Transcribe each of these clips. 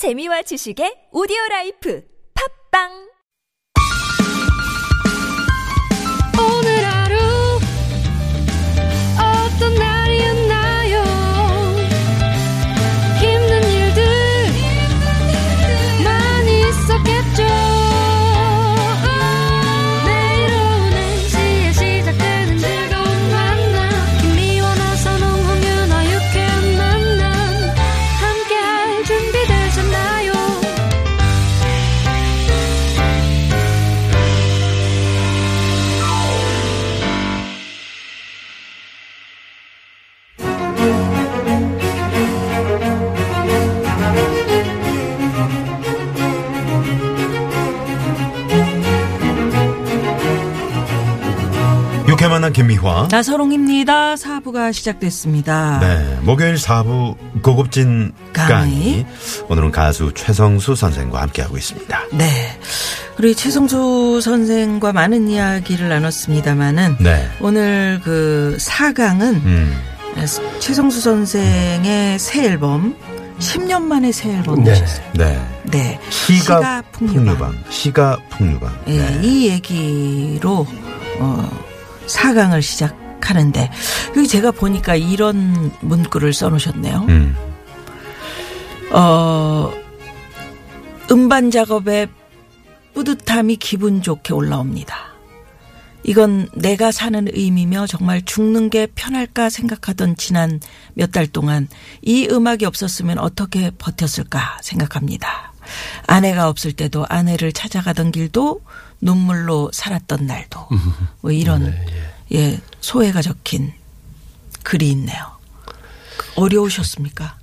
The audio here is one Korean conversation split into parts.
재미와 지식의 오디오 라이프. 팝빵 육회 만난 김미화. 나서롱입니다. 사부가 시작됐습니다. 네, 목요일 4부 고급진 강의. 강의. 오늘은 가수 최성수 선생과 함께하고 있습니다. 네. 우리 최성수 선생과 많은 이야기를 나눴습니다마는 네. 오늘 그 4강은 음, 최성수 선생의 새 앨범 10년 만에 새 앨범 네. 내셨어요. 네. 네. 시가 풍류방. 풍류방. 시가 풍류방. 예, 네. 이 얘기로 어 4강을 시작하는데 여기 제가 보니까 이런 문구를 써놓으셨네요. 음, 어, 음반 작업에 뿌듯함이 기분 좋게 올라옵니다. 이건 내가 사는 의미며 정말 죽는 게 편할까 생각하던 지난 몇 달 동안 이 음악이 없었으면 어떻게 버텼을까 생각합니다. 아내가 없을 때도 아내를 찾아가던 길도 눈물로 살았던 날도 뭐 이런 예 소회가 적힌 글이 있네요. 어려우셨습니까?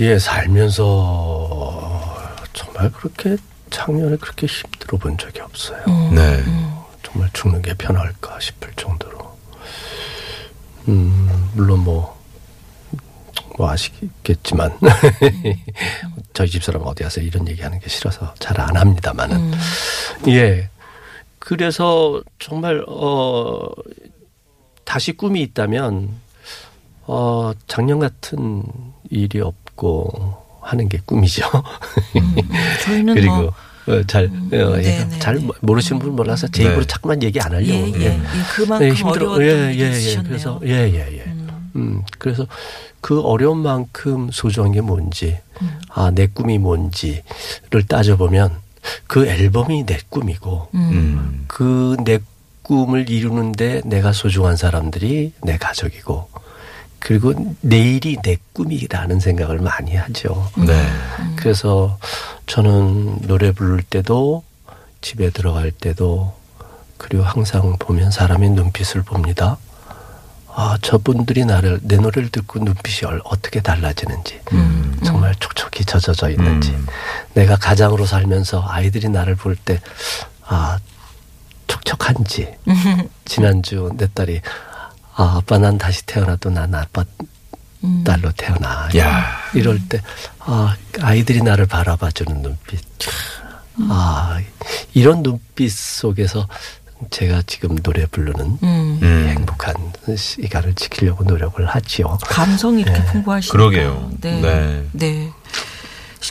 예, 살면서 정말 그렇게 작년에 그렇게 힘들어 본 적이 없어요. 네. 정말 죽는 게 편할까 싶을 정도로. 음, 물론 뭐, 뭐 아시겠지만, 저희 집사람 어디 가서 이런 얘기 하는 게 싫어서 잘 안 합니다만은. 예. 그래서 정말, 어, 다시 꿈이 있다면, 어, 작년 같은 일이 없고 하는 게 꿈이죠. 저희는 그리고 뭐 어, 잘, 어, 예, 네네. 잘 모르시는 분 몰라서 제 네. 입으로 자꾸만 얘기 안 하려고. 예, 예, 예. 그만큼 어려웠던 일이 있으셨네요. 그래서, 예, 예, 예. 음. 그래서 그 어려운 만큼 소중한 게 뭔지, 음. 아, 내 꿈이 뭔지를 따져보면 그 앨범이 내 꿈이고, 음, 그내 꿈을 이루는데 내가 소중한 사람들이 내 가족이고, 그리고 내일이 내 꿈이라는 생각을 많이 하죠. 네. 그래서 저는 노래 부를 때도 집에 들어갈 때도 그리고 항상 보면 사람의 눈빛을 봅니다. 아, 저분들이 나를 내 노래를 듣고 눈빛이 얼- 어떻게 달라지는지 정말 촉촉히 젖어져 있는지 음. 내가 가장으로 살면서 아이들이 나를 볼 때 아, 촉촉한지 지난주 내 딸이 아, 아빠 난 다시 태어나도 난 아빠 딸로 태어나. 야. 이럴 때, 아, 아이들이 나를 바라봐주는 눈빛. 아, 이런 눈빛 속에서 제가 지금 노래 부르는 음. 음. 행복한 시간을 지키려고 노력을 하지요. 감성이 이렇게 풍부하시니까. 그러게요. 네. 네. 네.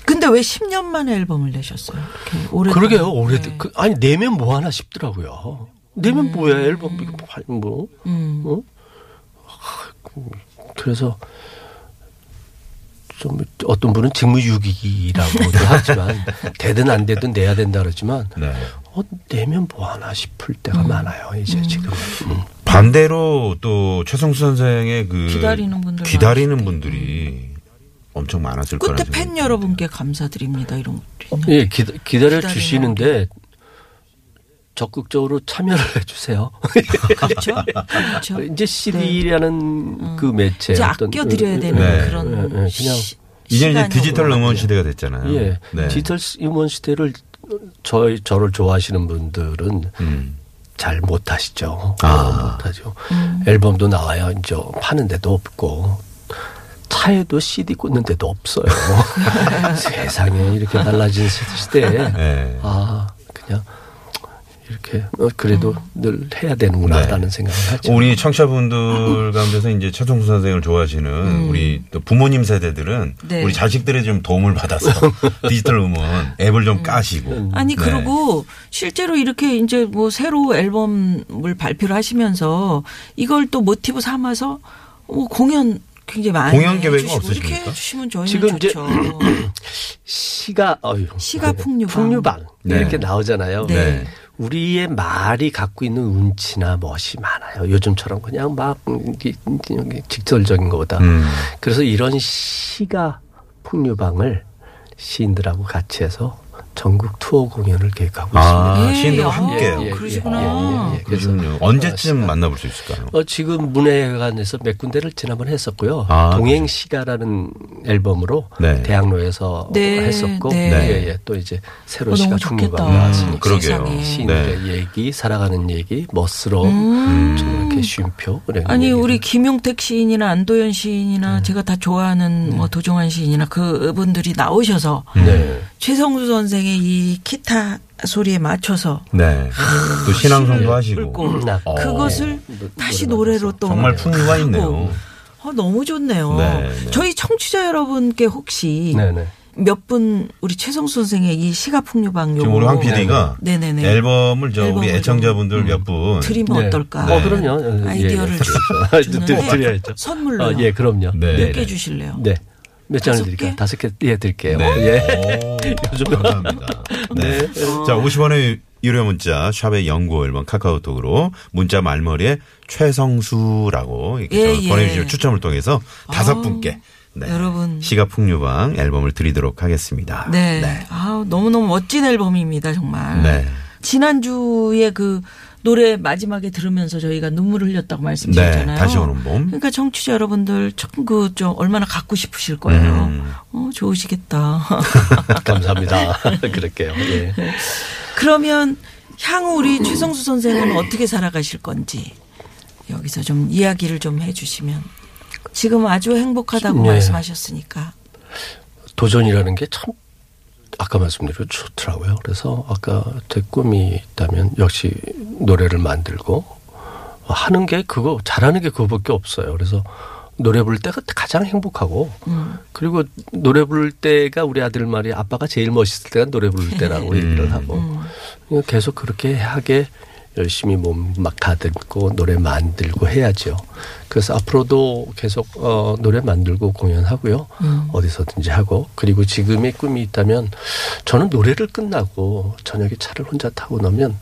근데 왜 10년 만에 앨범을 내셨어요? 이렇게 오래 그러게요. 오래, 네. 그, 아니, 내면 뭐 하나 싶더라고요. 내면 뭐야, 앨범, 뭐, 뭐, 음. 어? 그래서 좀 어떤 분은 직무유기라고도 하지만 되든 안 되든 내야 된다 그러지만 네. 어, 내면 뭐 하나 싶을 때가 많아요. 이제 지금. 음. 반대로 또 최성수 선생의 그 기다리는 분들 기다리는 분들이 엄청 많았을 거라는 그때 팬 여러분께 감사드립니다. 이런 것도. 예, 기다, 기다려 주시는데 적극적으로 참여를 해주세요. 그렇죠? 그렇죠. 이제 CD라는 그 매체 이제 어떤- 아껴드려야 되는 네. 그런 예, 예, 그냥 시- 이제 디지털 음원 시대가 됐잖아요. 예, 네. 디지털 음원 시대를 저 저를 좋아하시는 분들은 음. 잘 못하시죠. 아. 못하죠. 앨범도 나와요. 이제 파는 데도 없고 차에도 CD 꽂는 데도 없어요. 세상에 이렇게 달라진 시대에 네. 아 그냥 이렇게 어, 그래도 늘 해야 되는구나라는 생각을 하죠. 네. 우리 청취자분들 가운데서 이제 최종수 선생을 좋아하시는 우리 또 부모님 세대들은 네. 우리 자식들의 좀 도움을 받아서 디지털 음원 앱을 좀 까시고. 아니 네. 그리고 실제로 이렇게 이제 뭐 새로 앨범을 발표를 하시면서 이걸 또 모티브 삼아서 뭐 공연 굉장히 많이 공연 계획은 해주시고 이렇게 없으십니까? 해주시면 저희는 지금 이제 좋죠. 시가 어휴, 시가 풍류방. 풍류방 네. 이렇게 나오잖아요. 네. 네. 우리의 말이 갖고 있는 운치나 멋이 많아요. 요즘처럼 그냥 막 직설적인 것보다. 음. 그래서 이런 시가 풍류방을 시인들하고 같이 해서 전국 투어 공연을 계획하고 아, 예, 시인들과 아, 함께요. 예, 그러시구나. 예, 예, 예. 그래서 그러시군요. 언제쯤 만나볼 수 있을까요? 어, 지금 문예관에서 몇 군데를 지난번 했었고요. 아, 동행시가라는 앨범으로 네. 대학로에서 네, 했었고, 네. 예, 예. 또 이제 새로 어, 시가 풍류가. 나왔으니까. 그러게요. 세상에. 시인들의 네. 얘기, 살아가는 얘기, 멋스러움, 음. 좀 이렇게 쉼표. 아니 얘기를. 우리 김용택 시인이나 안도현 시인이나 제가 다 좋아하는 뭐 도종환 시인이나 그분들이 나오셔서 네. 최성수 선생 의 이 기타 소리에 맞춰서 네. 또 신앙송도 하시고. 나- 어. 그것을 다시 노래로 또 정말 풍류가 하고. 있네요. 어, 너무 좋네요. 네, 네. 저희 청취자 여러분께 혹시 네네. 몇분 우리 최성수 선생의 이 시가풍류방 지금 우리 황 PD가 네네네. 앨범을 저 우리 앨범을 애청자분들 몇 분. 드리면 네. 어떨까? 어, 그럼요. 아이디어를 예, 예. 주- 드- 드- 주는데 드려야죠. 선물로 어, 예, 그럼요. 네. 몇개 주실래요? 네. 몇 장을 드릴까요? 개? 다섯 개, 예, 드릴게요. 네. 예. 요즘 감사합니다. 네. 자, 50원의 유료 문자 샵의 연구 앨범 카카오톡으로 문자 말머리에 최성수라고 이렇게 예, 저 예. 보내주시면 추첨을 통해서 다섯 분께 네. 여러분. 시가 풍류방 앨범을 드리도록 하겠습니다. 네. 아 너무 너무 멋진 앨범입니다, 정말. 네. 지난주에 그 노래 마지막에 들으면서 저희가 눈물을 흘렸다고 말씀드렸잖아요. 네, 다시 오는 봄. 그러니까 청취자 여러분들 참그좀 얼마나 갖고 싶으실 거예요. 음. 어, 좋으시겠다. 감사합니다. 그럴게요. 예. 그러면 향후 우리 최성수 선생은 어떻게 살아가실 건지 여기서 좀 이야기를 좀 해주시면 지금 아주 행복하다고 네. 말씀하셨으니까. 도전이라는 게 참 아까 말씀드린 좋더라고요. 그래서 아까 제 꿈이 있다면 역시 노래를 만들고 하는 게 그거 잘하는 게 그거밖에 없어요. 그래서 노래 부를 때가 가장 행복하고 음. 그리고 노래 부를 때가 우리 아들 말이 아빠가 제일 멋있을 때가 노래 부를 때라고 얘기를 하고 음. 계속 그렇게 하게 열심히 몸 막 다듬고 노래 만들고 해야죠. 그래서 앞으로도 계속 어 노래 만들고 공연하고요. 음. 어디서든지 하고 그리고 지금의 꿈이 있다면 저는 노래를 끝나고 저녁에 차를 혼자 타고 나면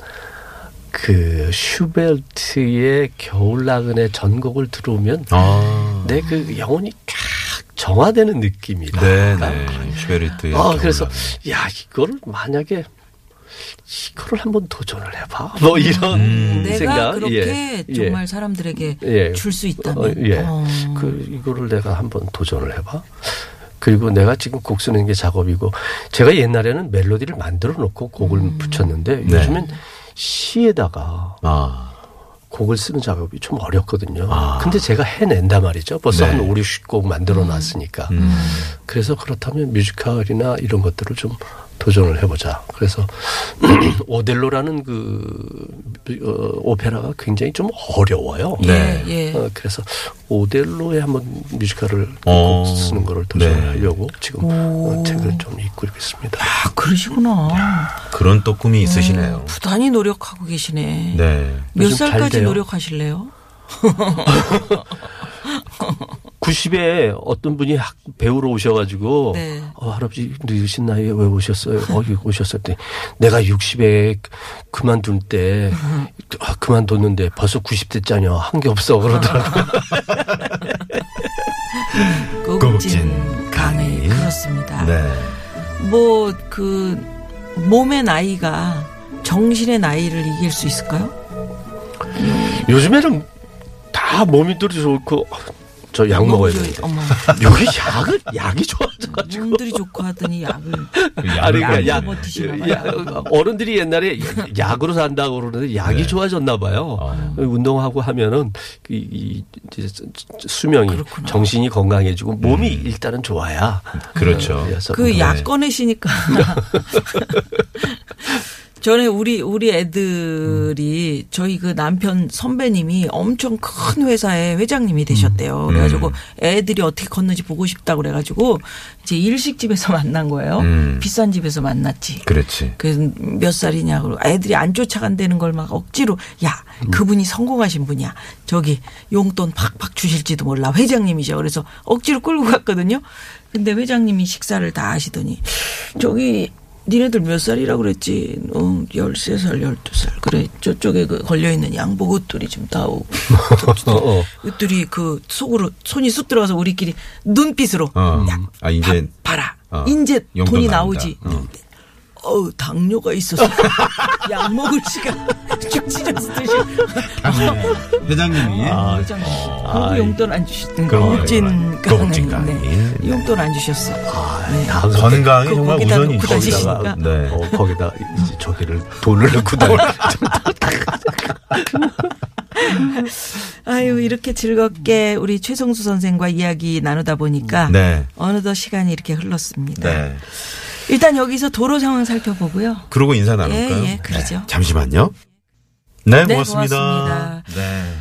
그 슈벨트의 겨울나그네 전곡을 들어오면 아. 내그 영혼이 쫙 정화되는 느낌이다. 네, 네. 슈베르트의 아, 그래서 겨울나그네. 야 이거를 만약에 이거를 한번 도전을 해봐. 뭐 이런 음. 내가 생각. 그렇게 예. 정말 예. 사람들에게 예. 줄수 있다면. 어, 예. 어. 그 이거를 내가 한번 도전을 해봐. 그리고 내가 지금 곡 쓰는 게 작업이고 제가 옛날에는 멜로디를 만들어 놓고 곡을 음. 붙였는데 네. 요즘엔 시에다가 아. 곡을 쓰는 작업이 좀 어렵거든요. 아. 근데 제가 해낸단 말이죠. 벌써 네. 한 5, 60곡 만들어 놨으니까. 음. 그래서 그렇다면 뮤지컬이나 이런 것들을 좀 도전을 해보자. 그래서 오델로라는 그 어, 오페라가 굉장히 좀 어려워요. 네. 예, 예. 어, 그래서 오델로에 한번 뮤지컬을 어. 꼭 쓰는 거를 네. 도전하려고 지금 오. 어, 책을 좀 읽고 있습니다. 아, 그러시구나. 그런 또 꿈이 있으시네요. 부단히 노력하고 계시네. 네. 몇 살까지. 노력하실래요? 90에 어떤 분이 학- 배우러 오셔가지고 네. 어, 할아버지 늦으신 나이에 왜 오셨어요? 어, 여기 오셨을 때 내가 60에 그만둘 때 아, 그만뒀는데 벌써 90대짜냐 한 게 없어 그러더라고요. 고급진 강의. 강의. 그렇습니다. 네. 뭐그 몸의 나이가 정신의 나이를 이길 수 있을까요? 요즘에는 다 몸이 들이 좋고 저 약 먹어야 돼. 좋- 어머, 여기 약을 약이 좋아져가지고. 몸들이 좋고 하더니 약을 아니 그러니까 약을 약, 야, 어른들이 옛날에 약으로 산다고 그러는데 약이 네. 좋아졌나 봐요. 아. 운동하고 하면은 이, 이 수명이 그렇구나. 정신이 건강해지고 몸이 일단은 좋아야. 그렇죠. 어, 그래서 그약 네. 꺼내시니까 전에 우리 우리 애들이 저희 그 남편 선배님이 엄청 큰 회사의 회장님이 되셨대요. 그래가지고 애들이 어떻게 컸는지 보고 싶다고 그래가지고 이제 일식집에서 만난 거예요. 음. 비싼 집에서 만났지. 그렇지. 그몇 살이냐 그러고 애들이 안 쫓아간다는 걸 막 억지로 야 그분이 성공하신 분이야 저기 용돈 팍팍 주실지도 몰라 회장님이죠 그래서 억지로 끌고 갔거든요 근데 회장님이 식사를 다 하시더니 저기 니네들 몇 살이라 그랬지 어 13살 12살 그래 저쪽에 그 걸려있는 양복 옷들이 좀 다오고 어. 옷들이 그 속으로 손이 쑥 들어가서 우리끼리 눈빛으로 어. 야 아, 이제 봐라. 어, 이제 돈이 나온다. 나오지. 어. 어우, 당뇨가 있어서 약 먹을 시간 쭉 찢었듯이. 회장님이 아, 회장님, 거기 용돈 안 주셨던 그런 거. 거예요. 고급진. 강의. 네. 네. 용돈 안 주셨어. 네. 다음 건강이 그 정말 거기다 우선이죠. 놓고 다니시니까. 네. 어, 거기다 이제 저기를 돈을 넣고 다니. 아유, 이렇게 즐겁게 우리 최성수 선생과 이야기 나누다 보니까 네. 어느덧 시간이 이렇게 흘렀습니다. 네. 일단 여기서 도로 상황 살펴보고요. 그러고 인사 나눌까요? 예, 예, 그러죠. 네. 잠시만요. 네, 네, 고맙습니다. 고맙습니다. 네.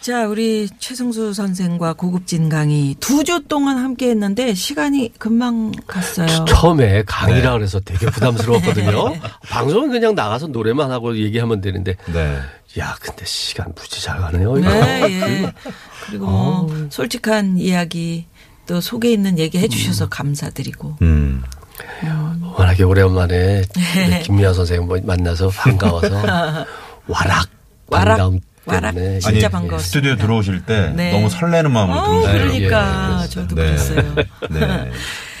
자, 우리 최성수 선생과 고급진 강의 두 주 동안 함께 했는데 시간이 금방 갔어요. 처음에 강의라 네. 그래서 되게 부담스러웠거든요. 방송은 그냥 나가서 노래만 하고 얘기하면 되는데. 네. 야, 근데 시간 무지 잘 가네요. 네, 예. 그리고 뭐 솔직한 이야기 또 속에 있는 얘기 해주셔서 감사드리고. 음. 워낙에 오랜만에 네. 김미아 선생님 뭐 만나서 반가워서 와락 와락, 반가움 와락. 때문에 진짜 아니, 반가웠습니다. 스튜디오 들어오실 때 네. 너무 설레는 마음으로 어, 들어오시더라고요. 그러니까 예, 저도 네. 그랬어요. 네.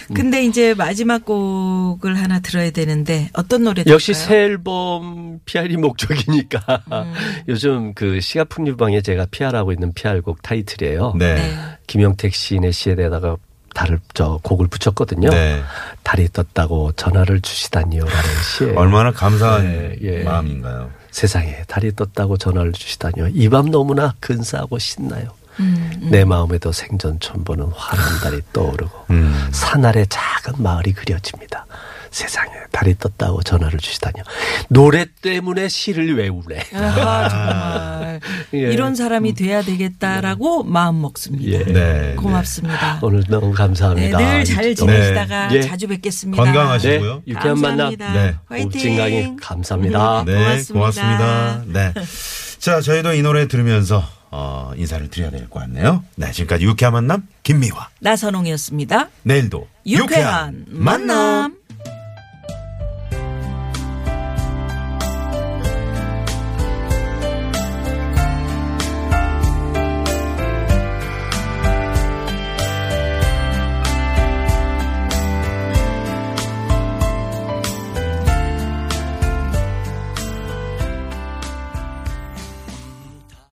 근데 이제 마지막 곡을 하나 들어야 되는데 어떤 노래 역시 들을까요? 새 앨범 PR이 목적이니까 음. 요즘 그 시가풍류방에 제가 PR하고 있는 PR곡 타이틀이에요. 네. 네. 김영택 시인의 시에다가 달을 저 곡을 붙였거든요. 네. 달이 떴다고 전화를 주시다니요라는 시에 얼마나 감사한 네, 예. 마음인가요? 세상에 달이 떴다고 전화를 주시다니요. 이 밤 너무나 근사하고 신나요. 음, 내 마음에도 생전 처음 보는 환한 달이 떠오르고 음. 산 아래 작은 마을이 그려집니다. 세상에 달이 떴다고 전화를 주시다니요. 노래 때문에 시를 외우래. 아, 예. 이런 사람이 돼야 되겠다라고 마음 먹습니다. 예. 네. 고맙습니다. 오늘 너무 네, 감사합니다. 늘잘 이- 지내시다가 네. 예. 자주 뵙겠습니다. 건강하시고. 네, 하시고요. 유쾌한 만남. 감사합니다. 네. 화이팅. 옵진강이 감사합니다. 네, 고맙습니다. 고맙습니다. 네. 자, 저희도 이 노래 들으면서 어, 인사를 드려야 될 것 같네요. 네, 지금까지 유쾌한 만남 김미화. 나선홍이었습니다. 내일도 유쾌한 만남.